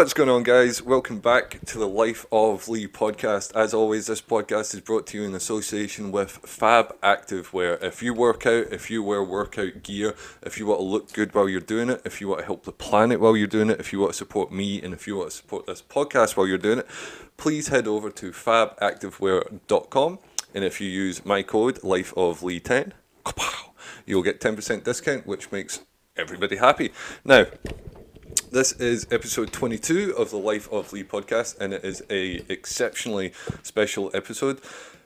What's going on, guys? Welcome back to the Life of Lee podcast. As always, this podcast is brought to you in association with Fab Activewear. If you work out, if you wear workout gear, if you want to look good while you're doing it, if you want to help the planet while you're doing it, if you want to support me, and if you want to support this podcast while you're doing it, please head over to fabactivewear.com. And if you use my code Life of Lee 10, you'll get 10% discount, which makes everybody happy. Now, this is episode 22 of the Life of Lee podcast, and it is a exceptionally special episode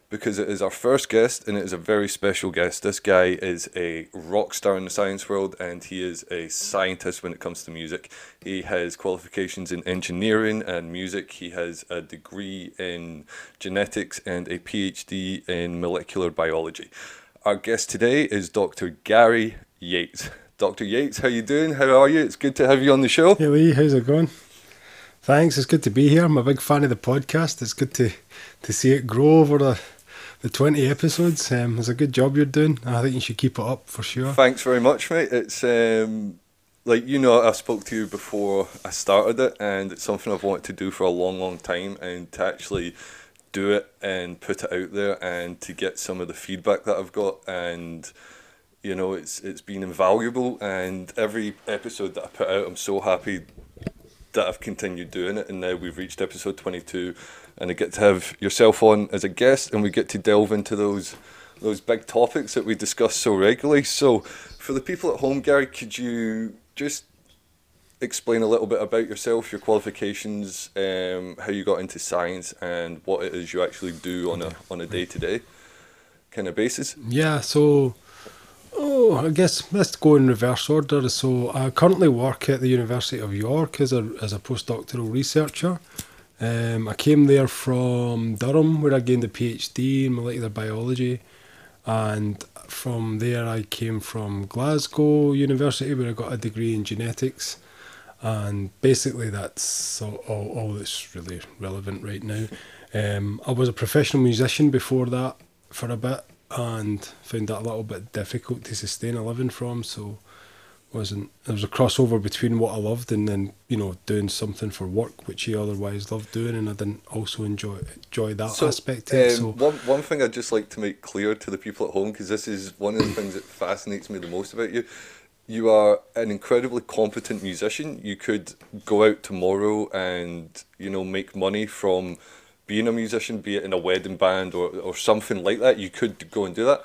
because it is our first guest, and it is a very special guest. This guy is a rock star in the science world, and he is a scientist when it comes to music. He has qualifications in engineering and music. He has a degree in genetics and a PhD in molecular biology. Our guest today is Dr. Gary Yates. Dr. Yates, how you doing? How are you? It's good to have you on the show. Hey Lee, how's it going? Thanks, it's good to be here. I'm a big fan of the podcast. It's good to, to see it grow over the, the 20 episodes. Um, it's a good job you're doing. I think you should keep it up for sure. Thanks very much, mate. It's um, like you know, I spoke to you before I started it, and it's something I've wanted to do for a long, long time, and to actually do it and put it out there, and to get some of the feedback that I've got, and you know, it's it's been invaluable. And every episode that I put out, I'm so happy that I've continued doing it, and now we've reached episode 22, and I get to have yourself on as a guest, and we get to delve into those those big topics that we discuss so regularly. So, for the people at home, Gary, could you just explain a little bit about yourself, your qualifications, um, how you got into science, and what it is you actually do on a on a day to day kind of basis? Yeah, so I guess let's go in reverse order. So I currently work at the University of York as a as a postdoctoral researcher. Um, I came there from Durham, where I gained a PhD in molecular biology, and from there I came from Glasgow University, where I got a degree in genetics. And basically, that's all, all, all that's really relevant right now. Um, I was a professional musician before that for a bit, and found that a little bit difficult to sustain a living from. So wasn't there was a crossover between what I loved and then you know doing something for work which he otherwise loved doing, and I didn't also enjoy enjoy that so, aspect. Um, so one one thing I'd just like to make clear to the people at home because this is one of the things that fascinates me the most about you. You are an incredibly competent musician. You could go out tomorrow and you know make money from being a musician, be it in a wedding band or, or something like that, you could go and do that.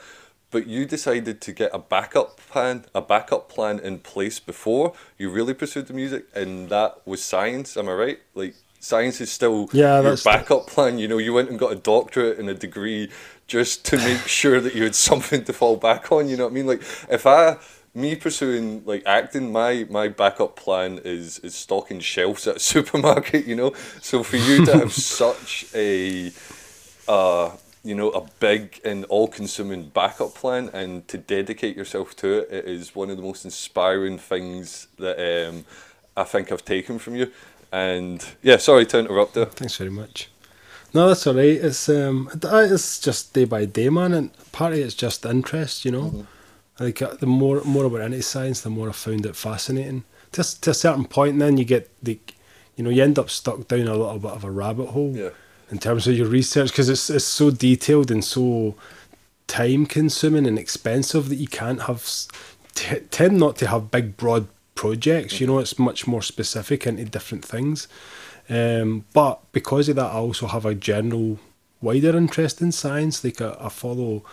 But you decided to get a backup plan, a backup plan in place before you really pursued the music, and that was science. Am I right? Like science is still yeah, your backup plan. You know, you went and got a doctorate and a degree just to make sure that you had something to fall back on. You know what I mean? Like if I me pursuing like acting, my my backup plan is is stocking shelves at a supermarket. You know, so for you to have such a uh, you know a big and all-consuming backup plan and to dedicate yourself to it, it is one of the most inspiring things that um, I think I've taken from you. And yeah, sorry to interrupt there. Thanks very much. No, that's all right. It's um, it's just day by day, man, and partly it's just interest, you know. Mm-hmm like uh, the more more I went into science, the more I found it fascinating. Just to a certain point, then you get the, you know, you end up stuck down a little bit of a rabbit hole. Yeah. In terms of your research, because it's it's so detailed and so time consuming and expensive that you can't have t- tend not to have big broad projects. You know, it's much more specific into different things. Um, but because of that, I also have a general wider interest in science. Like I, I follow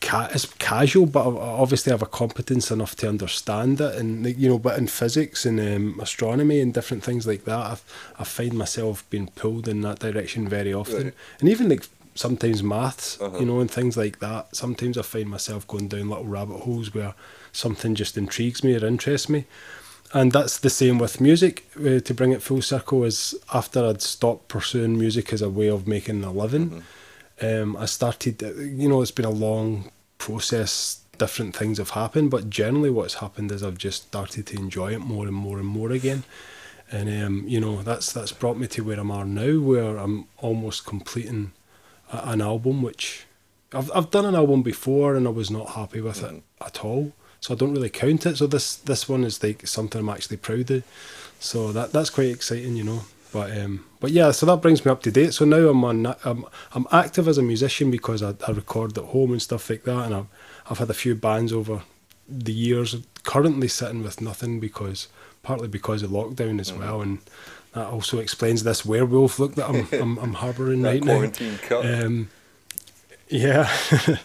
ca- it's casual, but obviously I obviously have a competence enough to understand it. And you know, but in physics and um, astronomy and different things like that, I've, I find myself being pulled in that direction very often. Right. And even like sometimes maths, uh-huh. you know, and things like that. Sometimes I find myself going down little rabbit holes where something just intrigues me or interests me. And that's the same with music. Uh, to bring it full circle, is after I'd stopped pursuing music as a way of making a living. Mm-hmm um, I started, you know, it's been a long process. Different things have happened, but generally, what's happened is I've just started to enjoy it more and more and more again. And um, you know, that's that's brought me to where I'm at now, where I'm almost completing a, an album, which I've I've done an album before, and I was not happy with it at all. So I don't really count it. So this this one is like something I'm actually proud of So that that's quite exciting, you know. But um, but yeah, so that brings me up to date. So now I'm on I'm I'm active as a musician because I, I record at home and stuff like that, and I've I've had a few bands over the years. Currently sitting with nothing because partly because of lockdown as mm-hmm. well, and that also explains this werewolf look that I'm I'm, I'm harbouring right now. Um, yeah.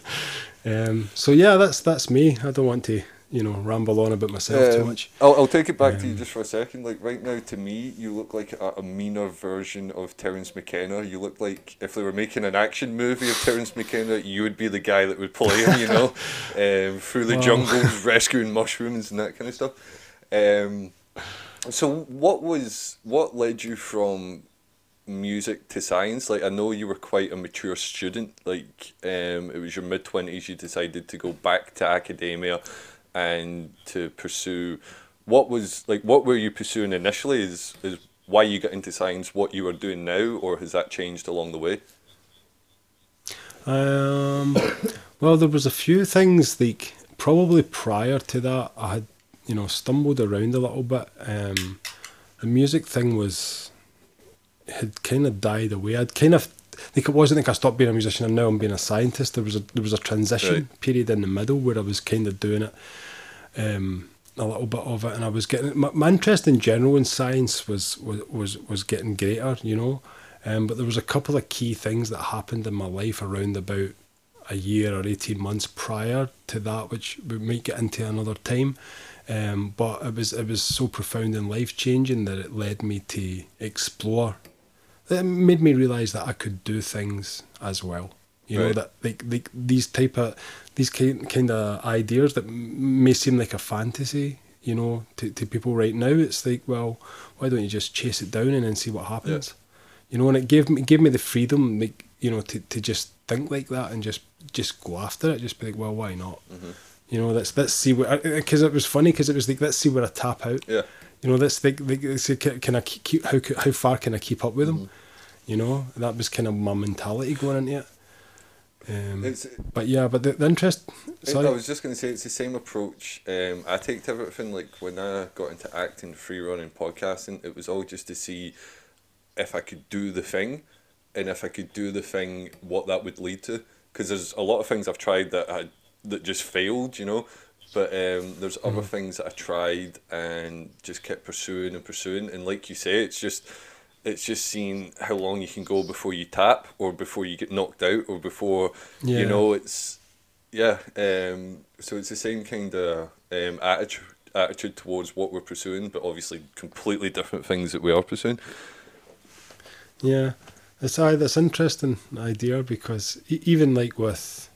um, so yeah, that's that's me. I don't want to you know ramble on about myself um, too much. I'll, I'll take it back um, to you um, just for a second. Like right now, to me, you look like a, a, meaner version of Terence McKenna. You look like if they were making an action movie of Terence McKenna, you would be the guy that would play him. You know, um, through the jungles, rescuing mushrooms and that kind of stuff. Um, so what was what led you from music to science? Like I know you were quite a mature student. Like um, it was your mid twenties. You decided to go back to academia and to pursue what was like what were you pursuing initially? Is is why you got into science what you are doing now or has that changed along the way? Um well there was a few things like probably prior to that i had you know stumbled around a little bit. Um the music thing was had kind of died away. I'd kind of it wasn't like I stopped being a musician and now I'm being a scientist. There was a there was a transition right. period in the middle where I was kind of doing it um, a little bit of it, and I was getting my, my interest in general in science was was was, was getting greater, you know. Um, but there was a couple of key things that happened in my life around about a year or eighteen months prior to that, which we might get into another time. Um, but it was it was so profound and life changing that it led me to explore. It made me realise that I could do things as well. You right. know that like like these type of these kind kind of ideas that may seem like a fantasy, you know, to, to people right now. It's like, well, why don't you just chase it down and then see what happens? Yeah. You know, and it gave me gave me the freedom, like you know, to, to just think like that and just just go after it. Just be like, well, why not? Mm-hmm. You know, let's let's see what because it was funny because it was like let's see where I tap out. Yeah. You know, think. Like, can I keep how how far can I keep up with them? Mm-hmm. You know, that was kind of my mentality going into it. Um, but yeah, but the, the interest. Sorry. I was just going to say it's the same approach um, I take to everything. Like when I got into acting, free running, podcasting, it was all just to see if I could do the thing, and if I could do the thing, what that would lead to. Because there's a lot of things I've tried that I, that just failed, you know. But um, there's other mm. things that I tried and just kept pursuing and pursuing, and like you say, it's just it's just seeing how long you can go before you tap or before you get knocked out or before yeah. you know it's yeah um, so it's the same kind of um, attitude attitude towards what we're pursuing but obviously completely different things that we are pursuing yeah it's uh, that's interesting idea because even like with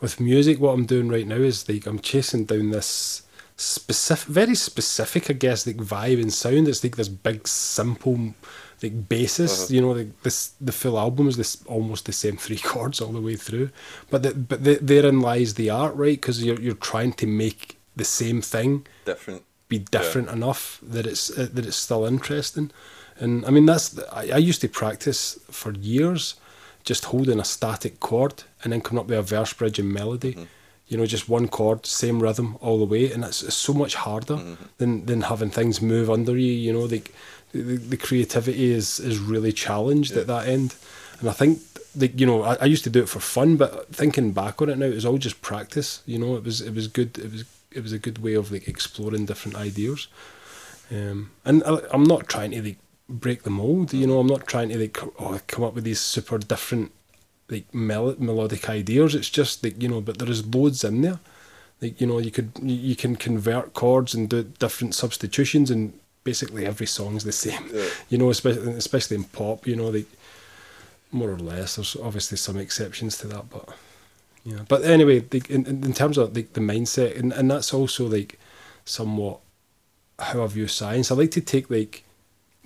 with music what i'm doing right now is like i'm chasing down this specific, very specific, I guess, like vibe and sound. It's like this big, simple, like basis. Uh-huh. You know, like this the full album is this almost the same three chords all the way through. But the, but the, therein lies the art, right? Because you're you're trying to make the same thing different, be different yeah. enough that it's uh, that it's still interesting. And I mean, that's I, I used to practice for years, just holding a static chord and then coming up with a verse, bridge, and melody. Mm-hmm you know, just one chord, same rhythm all the way, and it's, it's so much harder mm-hmm. than, than having things move under you. You know, like the, the creativity is is really challenged yeah. at that end, and I think like you know, I, I used to do it for fun, but thinking back on it now, it was all just practice. You know, it was it was good. It was it was a good way of like exploring different ideas, um, and I, I'm not trying to like break the mold. You know, I'm not trying to like oh, come up with these super different like mel- melodic ideas. It's just like you know, but there is loads in there. Like you know, you could you can convert chords and do different substitutions, and basically every song's the same. Yeah. You know, especially especially in pop. You know, like more or less. There's obviously some exceptions to that, but yeah. But anyway, like, in in terms of like the mindset, and and that's also like somewhat how I view science. I like to take like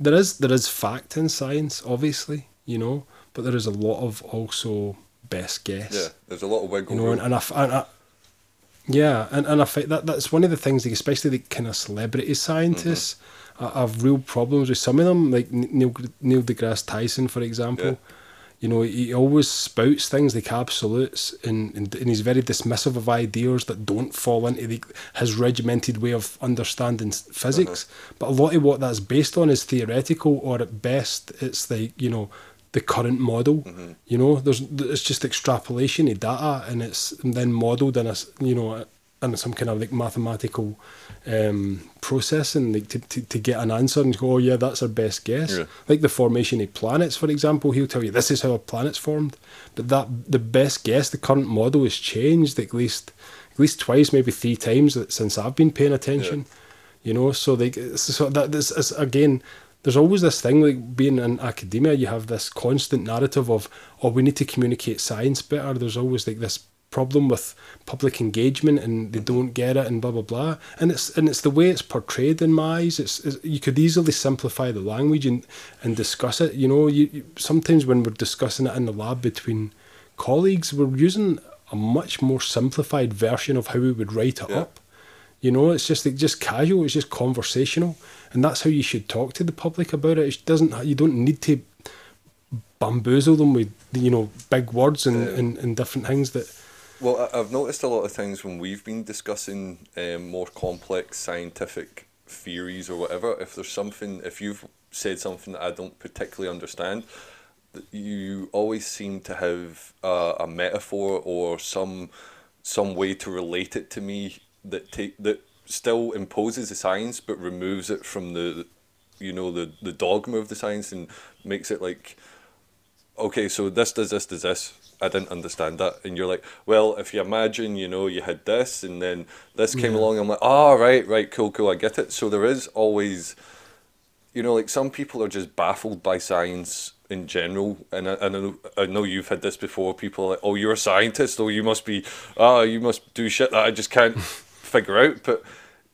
there is there is fact in science, obviously, you know, but there is a lot of also best guess. Yeah, there's a lot of wiggle you know, and, and, I, and I, yeah, and, and I think that that's one of the things, like, especially the kind of celebrity scientists, mm-hmm. I, I, have real problems with some of them, like Neil Neil deGrasse Tyson, for example. Yeah. You know, he always spouts things like absolutes, and, and, and he's very dismissive of ideas that don't fall into the, his regimented way of understanding physics. Uh-huh. But a lot of what that's based on is theoretical, or at best, it's like you know the current model. Mm-hmm. You know, there's it's just extrapolation of data, and it's then modelled in a you know in some kind of like mathematical um, processing like to, to, to get an answer and go, oh yeah, that's our best guess. Yeah. Like the formation of planets, for example, he'll tell you this is how a planet's formed, but that the best guess, the current model has changed at least at least twice, maybe three times since I've been paying attention. You know, so like so that this is again. There's always this thing like being in academia, you have this constant narrative of, oh, we need to communicate science better. There's always like this problem with public engagement and they don't get it and blah blah blah. And it's and it's the way it's portrayed in my eyes. It's, it's you could easily simplify the language and and discuss it. You know, you, you sometimes when we're discussing it in the lab between colleagues, we're using a much more simplified version of how we would write it Yeah. up. You know, it's just like just casual. It's just conversational, and that's how you should talk to the public about it. It doesn't. You don't need to bamboozle them with you know big words and, and, and different things that. Well, I've noticed a lot of things when we've been discussing um, more complex scientific theories or whatever. If there's something, if you've said something that I don't particularly understand, you always seem to have uh, a metaphor or some some way to relate it to me that take that still imposes the science but removes it from the you know the the dogma of the science and makes it like okay, so this does this does this. I didn't understand that, and you're like, well, if you imagine, you know, you had this, and then this came along. I'm like, oh, right, right, cool, cool, I get it. So there is always, you know, like some people are just baffled by science in general, and I, and I know, I know you've had this before. People are like, oh, you're a scientist, oh, you must be, ah, you must do shit that I just can't figure out. But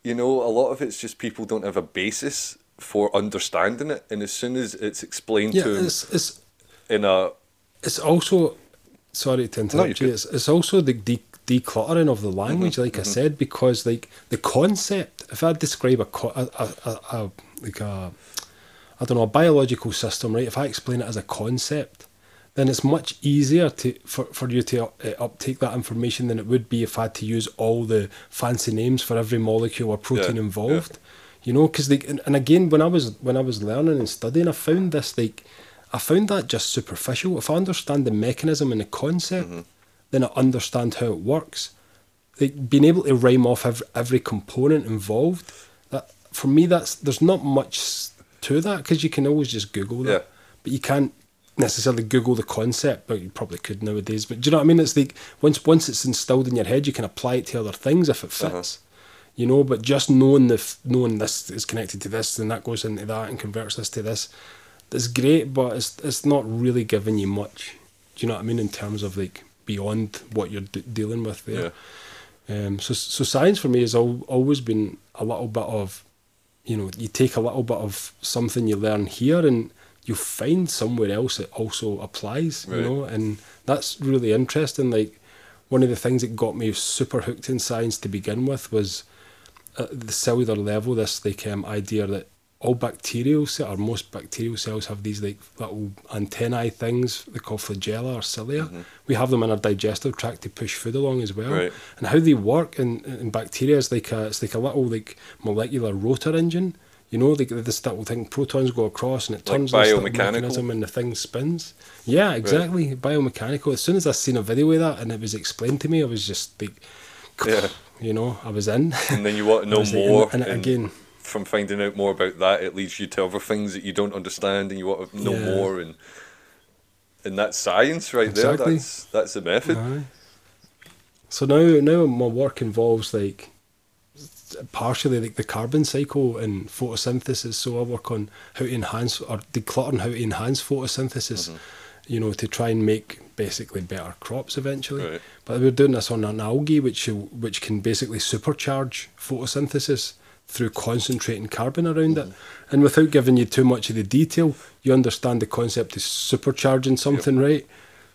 you know, a lot of it's just people don't have a basis for understanding it, and as soon as it's explained Yeah, to them it's it's in a it's also sorry to interrupt you're you. It's, it's also the de- decluttering of the language, Mm-hmm, like I said, because like the concept. If I describe a, co- a, a, a, like a I don't know a biological system, right? If I explain it as a concept, then it's much easier to for, for you to uh, uptake that information than it would be if I had to use all the fancy names for every molecule or protein Yeah, involved. You know, because like, and, and again, when I was when I was learning and studying, I found this like, I found that just superficial. If I understand the mechanism and the concept, then I understand how it works. Like being able to rhyme off every, every component involved. That for me, that's there's not much to that because you can always just Google that, Yeah. but you can't necessarily Google the concept. But you probably could nowadays. But do you know what I mean? It's like once once it's instilled in your head, you can apply it to other things if it fits. Uh-huh. You know, but just knowing the knowing this is connected to this and that goes into that and converts this to this, it's great, but it's it's not really giving you much. Do you know what I mean in terms of like beyond what you're d- dealing with there? Yeah. Um, so so science for me has al- always been a little bit of, you know, you take a little bit of something you learn here and you find somewhere else it also applies. Right. You know, and that's really interesting. Like one of the things that got me super hooked in science to begin with was at the cellular level, this like um, idea that all bacterial cells, or most bacterial cells, have these like little antennae things they call flagella or cilia. Mm-hmm. We have them in our digestive tract to push food along as well. Right. And how they work in, in bacteria is like a it's like a little like molecular rotor engine. You know, like this little thing, protons go across and it Like turns little biomechanical? mechanism and the thing spins. Yeah, exactly. Biomechanical. As soon as I seen a video of that and it was explained to me, I was just like, Yeah. you know, I was in. and then you want to know was like, more. and, and and again, from finding out more about that, it leads you to other things that you don't understand, and you want to know Yeah. more. And and that's science right Exactly. there. That's that's the method. Aye. So now, now my work involves like partially like the carbon cycle and photosynthesis. So I work on how to enhance or decluttering how to enhance photosynthesis. Mm-hmm. You know, to try and make basically better crops eventually. Right. But we're doing this on an algae, which which can basically supercharge photosynthesis through concentrating carbon around it. And without giving you too much of the detail, you understand the concept of supercharging something, right?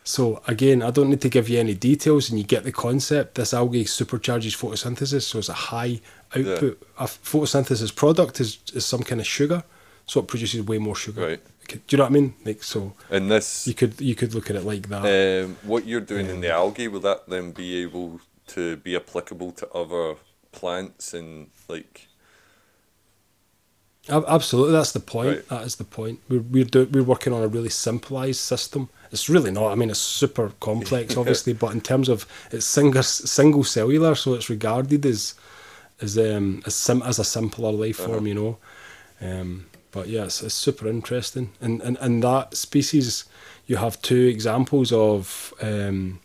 So again, I don't need to give you any details, and you get the concept. This algae supercharges photosynthesis, so it's a high output. A photosynthesis product is, is some kind of sugar, so it produces way more sugar. Right. Do you know what I mean? Like so, And this, you could you could look at it like that. um, what you're doing in the algae, will that then be able to be applicable to other plants and like? Ab- Absolutely, that's the point. Right. That is the point. We're we're do, we're working on a really simplified system. It's really not. I mean, it's super complex, obviously, but in terms of it's single single cellular, so it's regarded as as um as sim as a simpler life form, you know. Um, but yeah, it's, it's super interesting, and and and that species, you have two examples of um,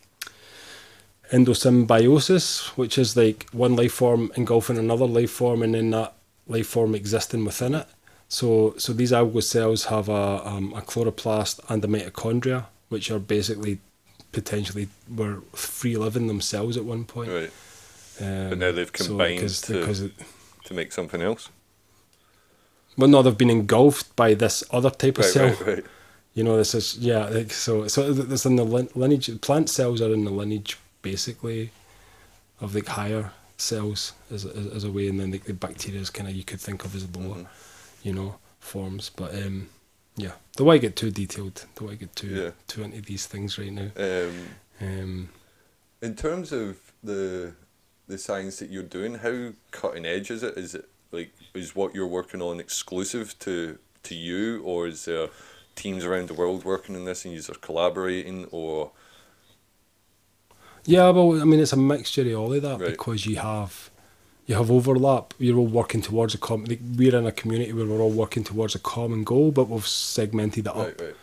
endosymbiosis, which is like one life form engulfing another life form, and then that life form existing within it. So, so these algal cells have a um, a chloroplast and a mitochondria, which are basically potentially were free living themselves at one point. Right. Um, But now they've so combined because, to- because it, To make something else. well, no, they've been engulfed by this other type of Right, cell. right, right. You know, this is yeah. Like, so so this in the lineage. Plant cells are in the lineage basically of like higher cells as as, as a way, and then like the bacteria is kind of you could think of as lower, Mhm. you know, forms. But um, yeah, don't want to get too detailed. Don't want to get too Yeah. too into these things right now. Um, Um, in terms of the the science that you're doing, how cutting edge is it? Is it like is what you're working on exclusive to to you, or is there teams around the world working on this and you're collaborating, or Yeah, well, I mean, it's a mixture of all of that Right. because you have you have overlap. You're all working towards a common. We're in a community where we're all working towards a common goal, but we've segmented it up. right, right,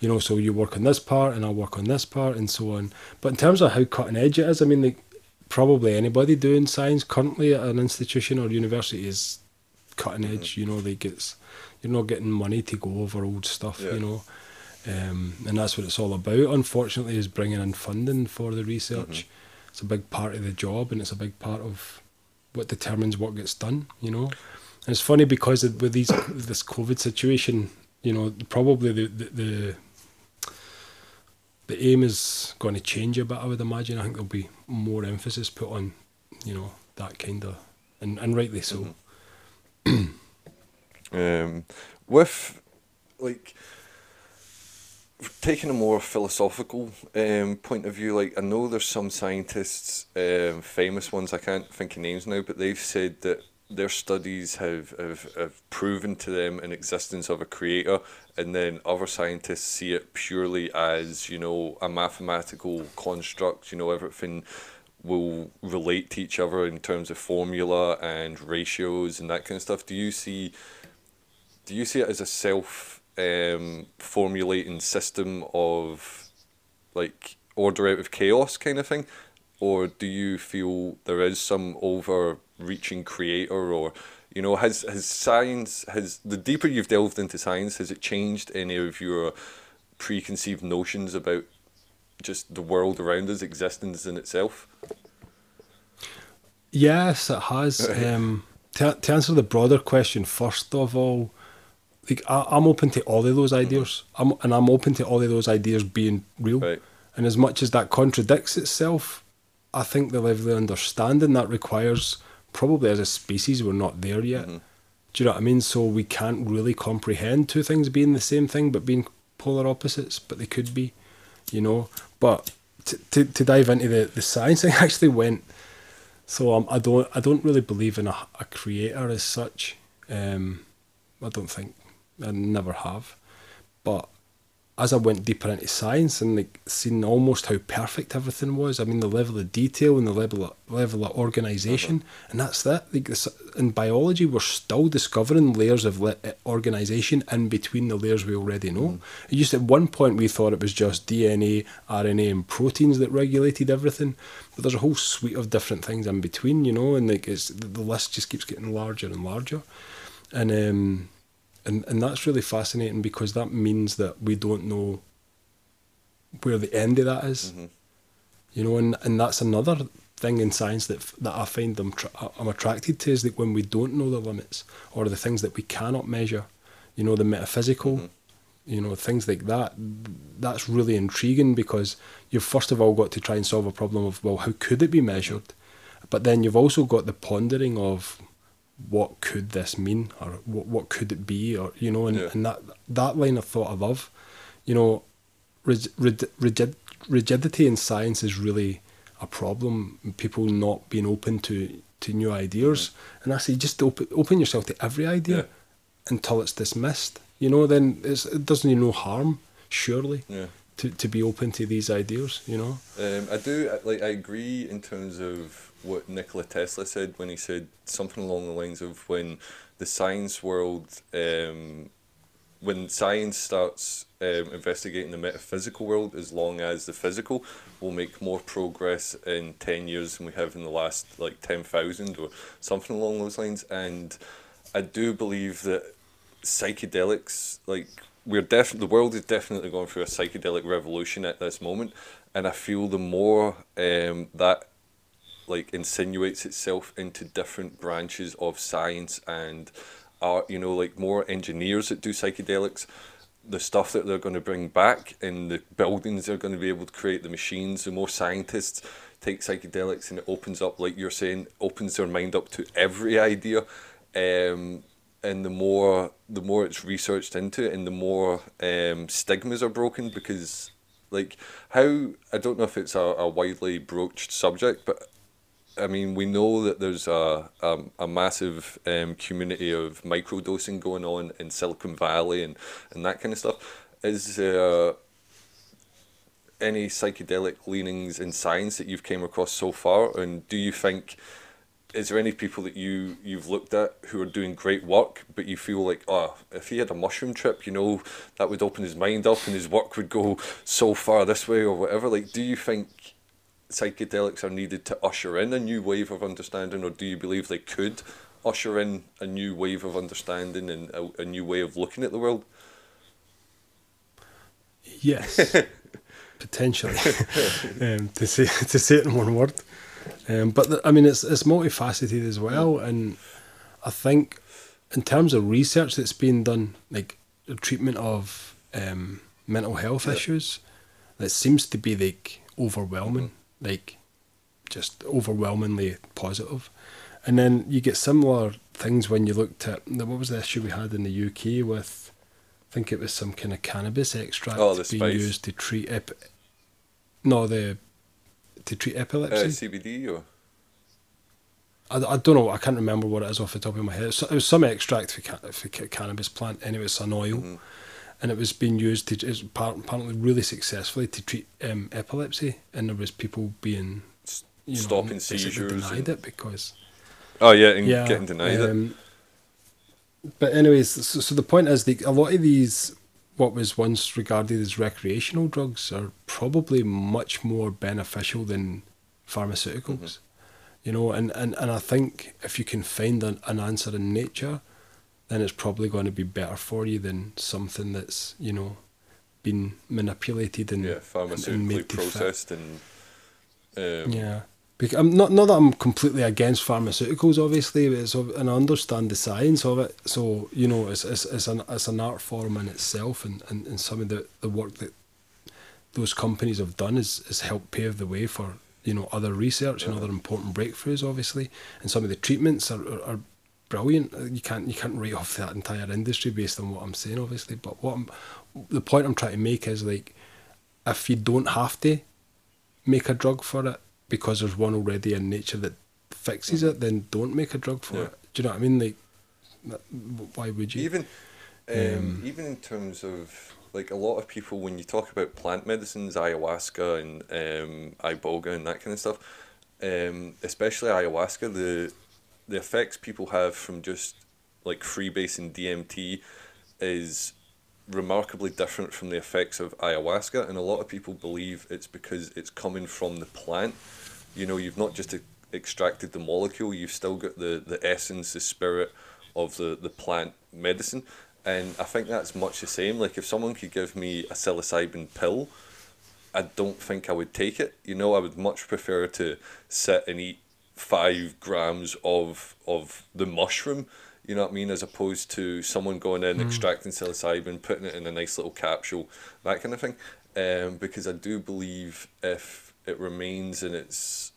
You know, so you work on this part, and I work on this part, and so on. But in terms of how cutting edge it is, I mean, like probably anybody doing science currently at an institution or university is cutting Mm-hmm. edge. You know, like it's you're not getting money to go over old stuff. Yeah. You know. Um, and that's what it's all about. Unfortunately, is bringing in funding for the research. Mm-hmm. It's a big part of the job, and it's a big part of what determines what gets done. You know, and it's funny because with these this COVID situation, you know, probably the the, the the aim is going to change a bit. I would imagine. I think there'll be more emphasis put on, you know, that kind of, and and rightly so. um, with like taking a more philosophical um, point of view, like I know there's some scientists, um, famous ones, I can't think of names now, but they've said that their studies have, have, have proven to them an existence of a creator, and then other scientists see it purely as, you know, a mathematical construct, you know, everything will relate to each other in terms of formula and ratios and that kind of stuff. Do you see do you see it as a self um, formulating system of like order out of chaos kind of thing or do you feel there is some overreaching creator or you know has has science has the deeper you've delved into science has it changed any of your preconceived notions about just the world around us existence in itself Yes, it has. um, to, to answer the broader question, first of all, like I, I'm open to all of those ideas. I'm and I'm open to all of those ideas being real. Right. And as much as that contradicts itself, I think the level of understanding that requires probably as a species we're not there yet. Do you know what I mean? So we can't really comprehend two things being the same thing but being polar opposites, but they could be, you know. But to to, to dive into the, the science, I actually went. So um, I don't I don't really believe in a, a creator as such. Um, I don't think I never have, but as I went deeper into science and like seeing almost how perfect everything was, I mean the level of detail and the level of level of organization, uh-huh. and that's that. Like this, in biology, we're still discovering layers of le- eh, organization in between the layers we already know. Mm. It used at one point we thought it was just DNA, RNA, and proteins that regulated everything, but there's a whole suite of different things in between, you know, and like it's the the list just keeps getting larger and larger, and um, and and that's really fascinating because that means that we don't know where the end of that is. Mm-hmm. you know and, and that's another thing in science that that I find them tra- I'm attracted to is that when we don't know the limits or the things that we cannot measure you know the metaphysical mm-hmm. you know things like that that's really intriguing because you've first of all got to try and solve a problem of well how could it be measured? Mm-hmm. But then you've also got the pondering of what could this mean or what what could it be or you know and, Yeah. and that that line of thought above, you know, rig, rig, rigid, rigidity in science is really a problem. People not being open to to new ideas, and I say just open open yourself to every idea Yeah. until it's dismissed. You know, then it's, it doesn't do no harm, surely, Yeah. to, to be open to these ideas. You know. Um, I do like. I agree in terms of what Nikola Tesla said when he said something along the lines of when the science world, um, when science starts um, investigating the metaphysical world, as long as the physical will make more progress in ten years than we have in the last like ten thousand or something along those lines. And I do believe that psychedelics like we're def- the world is definitely going through a psychedelic revolution at this moment and i feel the more um, that like insinuates itself into different branches of science and art you know like more engineers that do psychedelics the stuff that they're going to bring back in the buildings they're going to be able to create the machines the more scientists take psychedelics and it opens up like you're saying opens their mind up to every idea um, and the more the more it's researched into it and the more um, stigmas are broken because like how I don't know if it's a, a widely broached subject but I mean we know that there's a a, a massive um, community of microdosing going on in Silicon Valley and, and that kind of stuff. Is there any psychedelic leanings in science that you've came across so far? And do you think is there any people that you you've looked at who are doing great work but you feel like oh if he had a mushroom trip you know that would open his mind up and his work would go so far this way or whatever? Like do you think psychedelics are needed to usher in a new wave of understanding or do you believe they could usher in a new wave of understanding and a, a new way of looking at the world? Yes, potentially. um, to say to say it in one word, um, but the, I mean it's it's multifaceted as well, and I think in terms of research that's being done, like the treatment of um, mental health Yeah. issues, that seems to be like overwhelming, like just overwhelmingly positive. And then you get similar things when you looked at what was the issue we had in the UK with, I think it was some kind of cannabis extract Oh, being spice. used to treat ep- no the to treat uh, epilepsy. CBD or I, I don't know. I can't remember what it is off the top of my head. It was, some extract for, ca- for cannabis plant. Anyway, it's an oil, Mhm. And it was being used to apparently really successfully to treat um, epilepsy. And there was people being you know, stopping seizures denied and- it because oh yeah and yeah, getting denied it um, But anyways, so, so the point is, the, a lot of these, what was once regarded as recreational drugs, are probably much more beneficial than pharmaceuticals. Mhm. You know, and, and, and I think if you can find an, an answer in nature, then it's probably going to be better for you than something that's you know been manipulated and yeah pharmaceutically made to fit. processed and um, Yeah. Because I'm not not that I'm completely against pharmaceuticals, obviously, but it's, and I understand the science of it. So you know, it's it's, it's an it's an art form in itself, and, and, and some of the, the work that those companies have done is is helped pave the way for you know other research and other important breakthroughs, obviously. And some of the treatments are, are, are brilliant. You can't you can't write off that entire industry based on what I'm saying, obviously. But what I'm, the point I'm trying to make is like, if you don't have to make a drug for it because there's one already in nature that fixes it, then don't make a drug for Yeah. it. Do you know what I mean? Like, why would you? Even, um, Um, even in terms of like a lot of people, when you talk about plant medicines, ayahuasca and um, iboga and that kind of stuff, um, especially ayahuasca, the the effects people have from just like freebasing DMT is remarkably different from the effects of ayahuasca, and a lot of people believe it's because it's coming from the plant. You know, you've not just extracted the molecule; you've still got the, the essence, the spirit of the, the plant medicine. And I think that's much the same. Like if someone could give me a psilocybin pill, I don't think I would take it. You know, I would much prefer to sit and eat five grams of of the mushroom. You know what I mean, as opposed to someone going in extracting psilocybin, putting it in a nice little capsule, that kind of thing. Um, because I do believe if it remains in its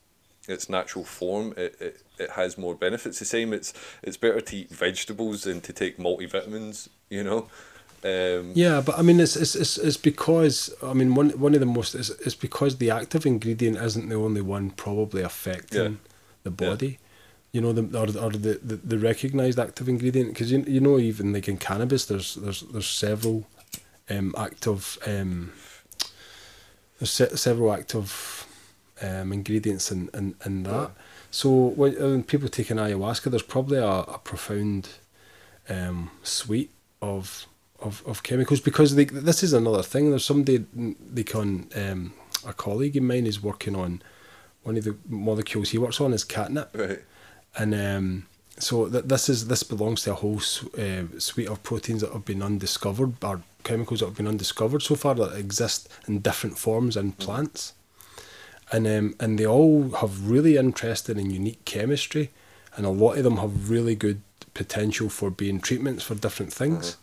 its natural form, it, it, it has more benefits. The same, it's it's better to eat vegetables than to take multivitamins. You know. Um, Yeah, but I mean, it's it's it's, it's because I mean one one of the most it's, it's because the active ingredient isn't the only one probably affecting Yeah. The Yeah. body. You know, the or, or the, the, the recognized active ingredient because you, you know even like in cannabis, there's there's there's several um, active um, there's se- several active um, ingredients in, in, in that. Yeah. So when, when people take an ayahuasca, there's probably a, a profound um, suite of of, of chemicals because they, this is another thing. There's somebody they can um, a colleague of mine is working on one of the molecules he works on is catnip, right. and um, so th- this is this belongs to a whole s- uh, suite of proteins that have been undiscovered or chemicals that have been undiscovered so far that exist in different forms in plants, and um, and they all have really interesting and unique chemistry, and a lot of them have really good potential for being treatments for different things,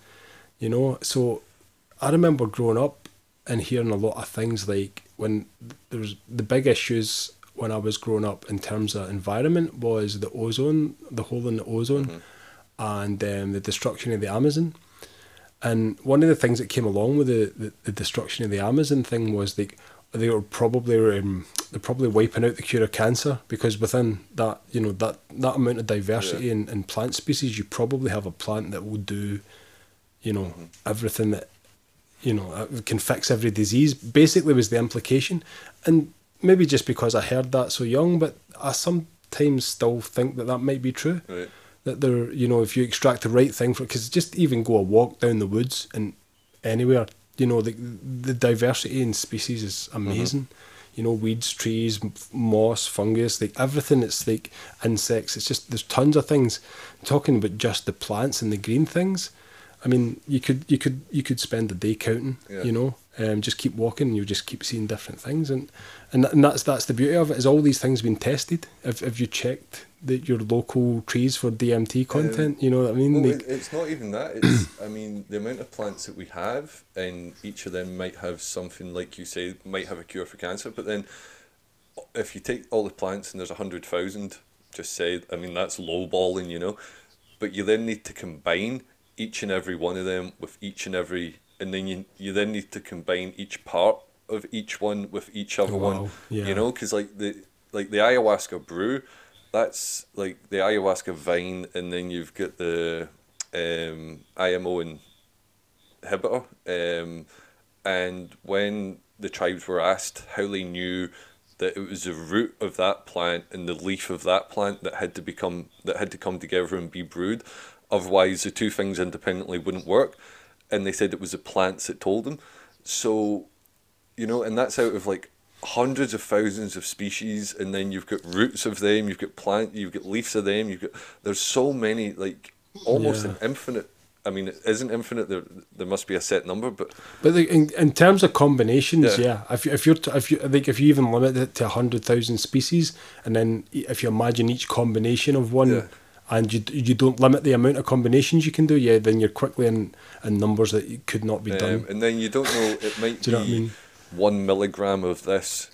you know. So I remember growing up and hearing a lot of things like when there was the big issues when I was growing up in terms of environment was the ozone, the hole in the ozone, and um, the destruction of the Amazon. And one of the things that came along with the, the, the destruction of the Amazon thing was they they were probably um, they're probably wiping out the cure of cancer because within that you know that that amount of diversity in, in plant species you probably have a plant that will do you know everything that you know uh, can fix every disease basically was the implication. And maybe just because I heard that so young but I sometimes still think that that might be true. Right. that they're you know if you extract the right thing from because just even go a walk down the woods and anywhere you know the the diversity in species is amazing. Mm-hmm. You know weeds trees moss fungus like everything it's like insects it's just there's tons of things. Talking about just the plants and the green things i mean you could you could you could spend a day counting Yeah. you know um, just keep walking and you'll just keep seeing different things and and, and that's that's the beauty of it is all these things been tested have, have you checked the, your local trees for DMT content you know what I mean Well, it's not even that. It's, I mean, the amount of plants that we have, and each of them might have something, like you say, might have a cure for cancer. But then, if you take all the plants and there's a hundred thousand, just say, I mean, that's lowballing, you know. But you then need to combine each and every one of them with each and every, and then you you then need to combine each part of each one with each other Wow, one. yeah. You know, because like the like the ayahuasca brew, that's like the ayahuasca vine, and then you've got the um, IMO inhibitor. Um, and when the tribes were asked how they knew that it was the root of that plant and the leaf of that plant that had to become that had to come together and be brewed, otherwise the two things independently wouldn't work. And they said it was the plants that told them. So, you know, and that's out of like hundreds of thousands of species, and then you've got roots of them, you've got plant, you've got leaves of them, you've got there's so many like almost Yeah. an infinite. I mean, it isn't infinite. There, there must be a set number, but But like, in, in terms of combinations, Yeah. yeah. If you, if you're t- if you like if you even limit it to hundred thousand species, and then if you imagine each combination of one, Yeah. And you you don't limit the amount of combinations you can do, yeah, then you're quickly in, in numbers that could not be um, done. and then you don't know. It might Do you know be what I mean? one milligram of this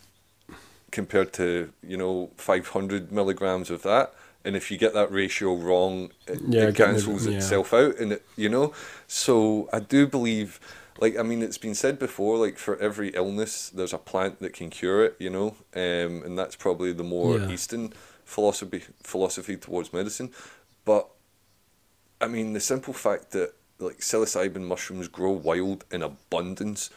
compared to you know five hundred milligrams of that. And if you get that ratio wrong, it, Yeah, it getting the- cancels yeah. itself out, and it, you know. So I do believe, like I mean, it's been said before, like for every illness, there's a plant that can cure it, you know, um, and that's probably the more Yeah. Eastern philosophy philosophy towards medicine. But I mean, the simple fact that like psilocybin mushrooms grow wild in abundance,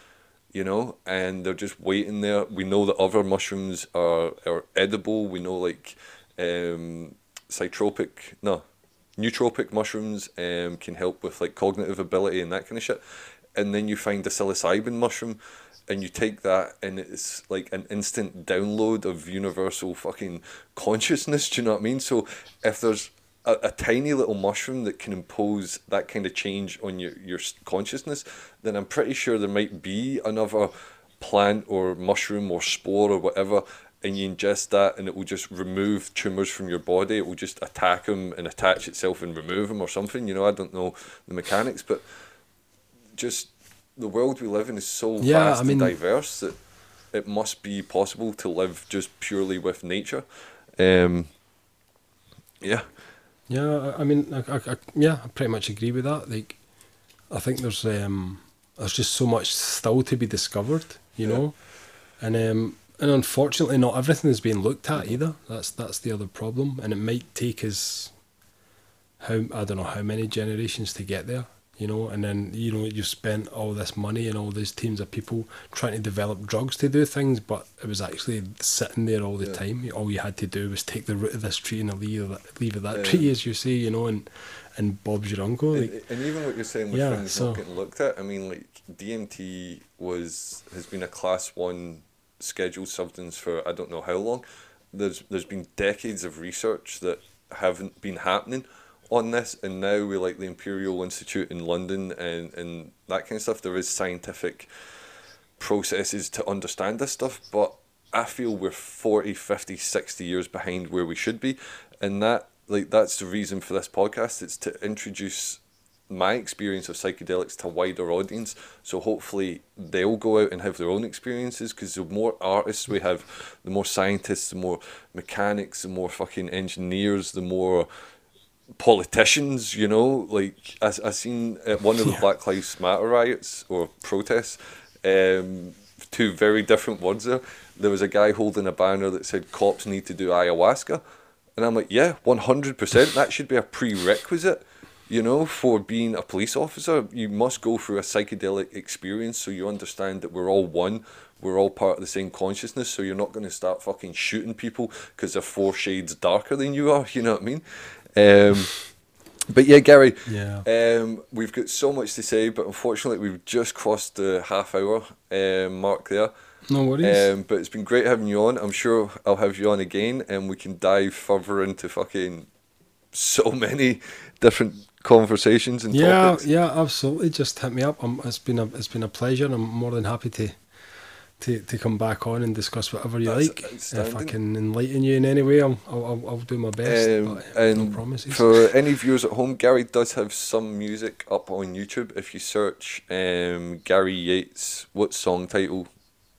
you know, and they're just waiting there. We know that other mushrooms are, are edible. We know like um, cytropic, no, nootropic mushrooms um, can help with like cognitive ability and that kind of shit. And then you find a psilocybin mushroom and you take that and it's like an instant download of universal fucking consciousness. Do you know what I mean? So if there's a, a tiny little mushroom that can impose that kind of change on your, your consciousness, then I'm pretty sure there might be another plant or mushroom or spore or whatever, and you ingest that and it will just remove tumors from your body. It will just attack them and attach itself and remove them or something. You know, I don't know the mechanics, but just the world we live in is so Yeah, vast I mean- and diverse that it must be possible to live just purely with nature. Um, yeah, Yeah, I I mean, I, I, I, yeah, I pretty much agree with that. Like, I think there's um, there's just so much still to be discovered, you Yeah. know, and um, and unfortunately, not everything is being looked at either. That's that's the other problem, and it might take us how I don't know how many generations to get there, you know, and then you know you've spent all this money and all these teams of people trying to develop drugs to do things, but it was actually sitting there all the Yeah. time. All you had to do was take the root of this tree and leave leaf of that, leaf of that Yeah. tree, as you say, you know, and and Bob's your uncle. Like, and, and even what you're saying with Yeah, things so- not getting looked at, I mean, like DMT was has been a class one scheduled substance for I don't know how long. There's there's been decades of research that haven't been happening on this, and now we like the Imperial Institute in London and and that kind of stuff. There is scientific processes to understand this stuff, but I feel we're 40, 50, 60 years behind where we should be. And that like that's the reason for this podcast. It's to introduce my experience of psychedelics to a wider audience. So hopefully they'll go out and have their own experiences because the more artists we have, the more scientists, the more mechanics, the more fucking engineers, the more politicians, you know, like I, I seen at one of the Yeah. Black Lives Matter riots or protests, um, two very different words there. There was a guy holding a banner that said cops need to do ayahuasca. And I'm like, yeah, 100%. That should be a prerequisite, you know, for being a police officer. You must go through a psychedelic experience so you understand that we're all one. We're all part of the same consciousness. So you're not going to start fucking shooting people because they're four shades darker than you are. You know what I mean? Um, but yeah, Gary, Yeah. um, we've got so much to say, but unfortunately, we've just crossed the half hour um, mark there. no worries. Um, but it's been great having you on. I'm sure I'll have you on again, and we can dive further into fucking so many different conversations and yeah, topics. yeah, absolutely. Just hit me up. Um, it's been a it's been a pleasure. I'm more than happy to to, to come back on and discuss whatever you That's like. If I can enlighten you in any way, I'll I'll, I'll, I'll do my best. Um, but, and no promises. for any viewers at home, Gary does have some music up on YouTube. If you search um, Gary Yates, what song title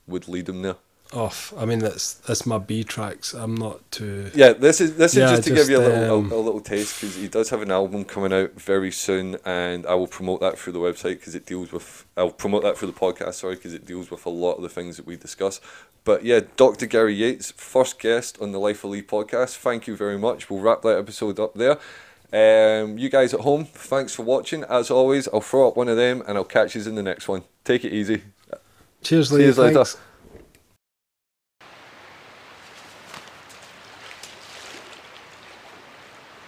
would lead him there? Off. I mean, that's that's my B tracks. I'm not too. Yeah, this is this is Yeah, just to give you a little um, a, a little taste because he does have an album coming out very soon, and I will promote that through the website because it deals with. I'll promote that through the podcast, sorry, because it deals with a lot of the things that we discuss. But yeah, Dr. Gary Yates, first guest on the Life of Lee podcast. Thank you very much. We'll wrap that episode up there. Um, you guys at home, thanks for watching. As always, I'll throw up one of them, and I'll catch you in the next one. Take it easy. Cheers, Lee. you later.